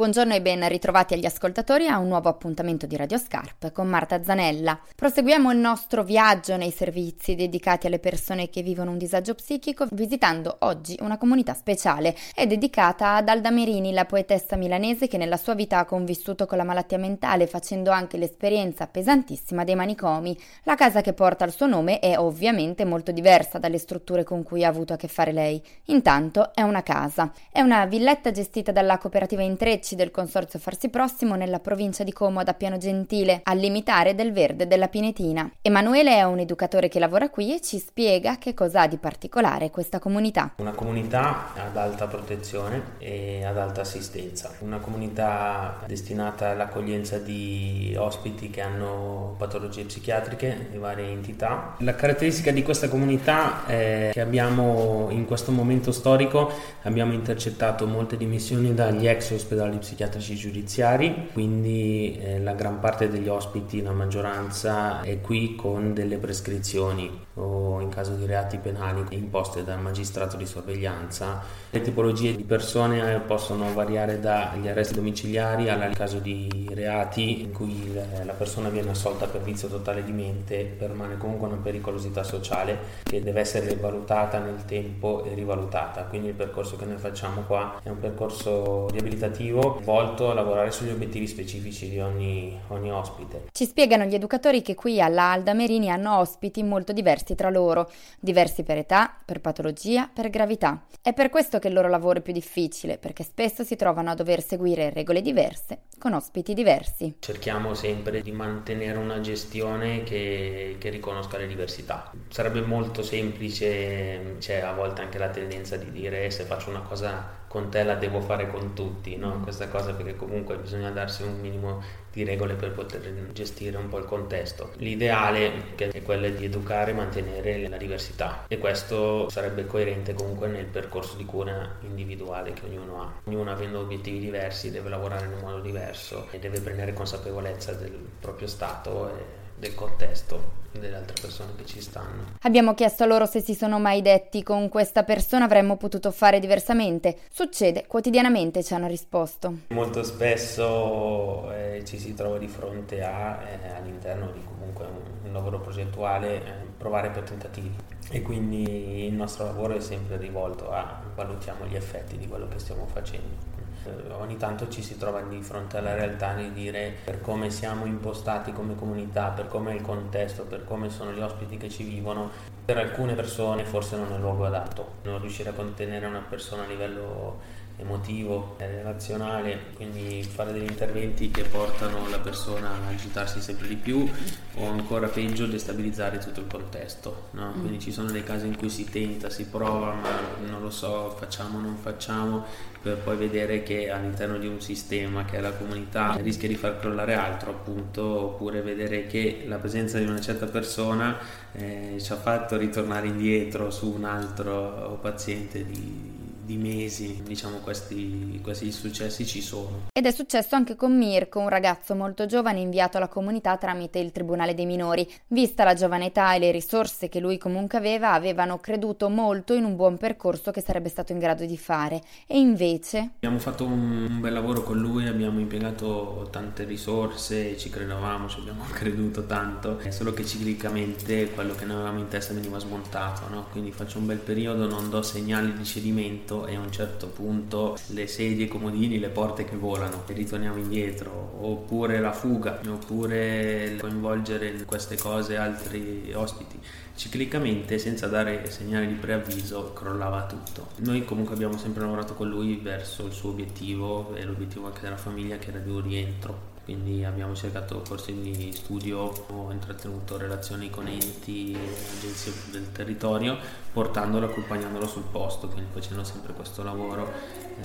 Buongiorno e ben ritrovati agli ascoltatori a un nuovo appuntamento di Radio Scarp con Marta Zanella. Proseguiamo il nostro viaggio nei servizi dedicati alle persone che vivono un disagio psichico visitando oggi una comunità speciale. È dedicata ad Alda Merini, la poetessa milanese che nella sua vita ha convissuto con la malattia mentale facendo anche l'esperienza pesantissima dei manicomi. La casa che porta il suo nome è ovviamente molto diversa dalle strutture con cui ha avuto a che fare lei. Intanto è una casa. È una villetta gestita dalla cooperativa Intrecci uffici del Consorzio Farsi Prossimo nella provincia di Como da Piano Gentile, al limitare del verde della Pinetina. Emanuele è un educatore che lavora qui e ci spiega che cosa ha di particolare questa comunità. Una comunità ad alta protezione e ad alta assistenza, una comunità destinata all'accoglienza di ospiti che hanno patologie psichiatriche di varie entità. La caratteristica di questa comunità è che abbiamo in questo momento storico abbiamo intercettato molte dimissioni dagli ex ospedali psichiatrici giudiziari, quindi eh, la gran parte degli ospiti, la maggioranza, è qui con delle prescrizioni o in caso di reati penali imposte dal magistrato di sorveglianza. Le tipologie di persone eh, possono variare dagli arresti domiciliari al caso di reati in cui la persona viene assolta per vizio totale di mente, permane comunque una pericolosità sociale che deve essere valutata nel tempo e rivalutata. Quindi il percorso che noi facciamo qua è un percorso riabilitativo volto a lavorare sugli obiettivi specifici di ogni, ogni ospite. Ci spiegano gli educatori che qui alla Alda Merini hanno ospiti molto diversi diversi tra loro, diversi per età, per patologia, per gravità. È per questo che il loro lavoro è più difficile, perché spesso si trovano a dover seguire regole diverse, con ospiti diversi. Cerchiamo sempre di mantenere una gestione che, che riconosca le diversità. Sarebbe molto semplice, c'è a volte anche la tendenza di dire se faccio una cosa con te la devo fare con tutti, no? questa cosa perché comunque bisogna darsi un minimo di regole per poter gestire un po' il contesto. L'ideale è quello di educare e mantenere la diversità e questo sarebbe coerente comunque nel percorso di cura individuale che ognuno ha. Ognuno avendo obiettivi diversi deve lavorare in un modo diverso e deve prendere consapevolezza del proprio stato e del contesto delle altre persone che ci stanno. Abbiamo chiesto loro se si sono mai detti con questa persona avremmo potuto fare diversamente. Succede quotidianamente, ci hanno risposto. Molto spesso eh, ci si trova di fronte a, eh, all'interno di comunque un, un lavoro progettuale, eh, provare per tentativi e quindi il nostro lavoro è sempre rivolto a valutiamo gli effetti di quello che stiamo facendo eh, ogni tanto ci si trova di fronte alla realtà di dire per come siamo impostati come comunità, per come è il contesto, per come sono gli ospiti che ci vivono, per alcune persone forse non è il luogo adatto, non riuscire a contenere una persona a livello emotivo, relazionale, quindi fare degli interventi che portano la persona a agitarsi sempre di più o ancora peggio destabilizzare tutto il contesto. No? Mm. Quindi ci sono dei casi in cui si tenta, si prova, ma non lo so, facciamo, non facciamo, per poi vedere che all'interno di un sistema che è la comunità rischia di far crollare altro appunto, oppure vedere che la presenza di una certa persona eh, ci ha fatto ritornare indietro su un altro paziente di di mesi, diciamo questi, questi successi ci sono. Ed è successo anche con Mirko, un ragazzo molto giovane inviato alla comunità tramite il Tribunale dei minori. Vista la giovane età e le risorse che lui comunque aveva, avevano creduto molto in un buon percorso che sarebbe stato in grado di fare. E invece... Abbiamo fatto un, un bel lavoro con lui, abbiamo impiegato tante risorse, ci credevamo, ci abbiamo creduto tanto, è solo che ciclicamente quello che noi avevamo in testa veniva smontato, no? quindi faccio un bel periodo, non do segnali di cedimento e a un certo punto le sedie, i comodini, le porte che volano e ritorniamo indietro, oppure la fuga, oppure coinvolgere in queste cose altri ospiti. Ciclicamente, senza dare segnali di preavviso, crollava tutto. Noi comunque abbiamo sempre lavorato con lui verso il suo obiettivo e l'obiettivo anche della famiglia che era di un rientro quindi abbiamo cercato corsi di studio, ho intrattenuto relazioni con enti, agenzie del territorio, portandolo, accompagnandolo sul posto, quindi facendo sempre questo lavoro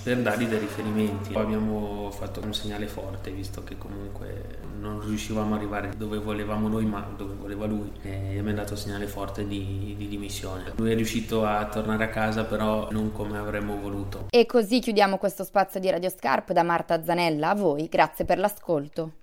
per dargli dei riferimenti. Poi abbiamo fatto un segnale forte, visto che comunque non riuscivamo ad arrivare dove volevamo noi, ma dove voleva lui, e abbiamo dato un segnale forte di, di dimissione. Lui è riuscito a tornare a casa, però non come avremmo voluto. E così chiudiamo questo spazio di Radio Scarp da Marta Zanella. A voi, grazie per l'ascolto. adoptó.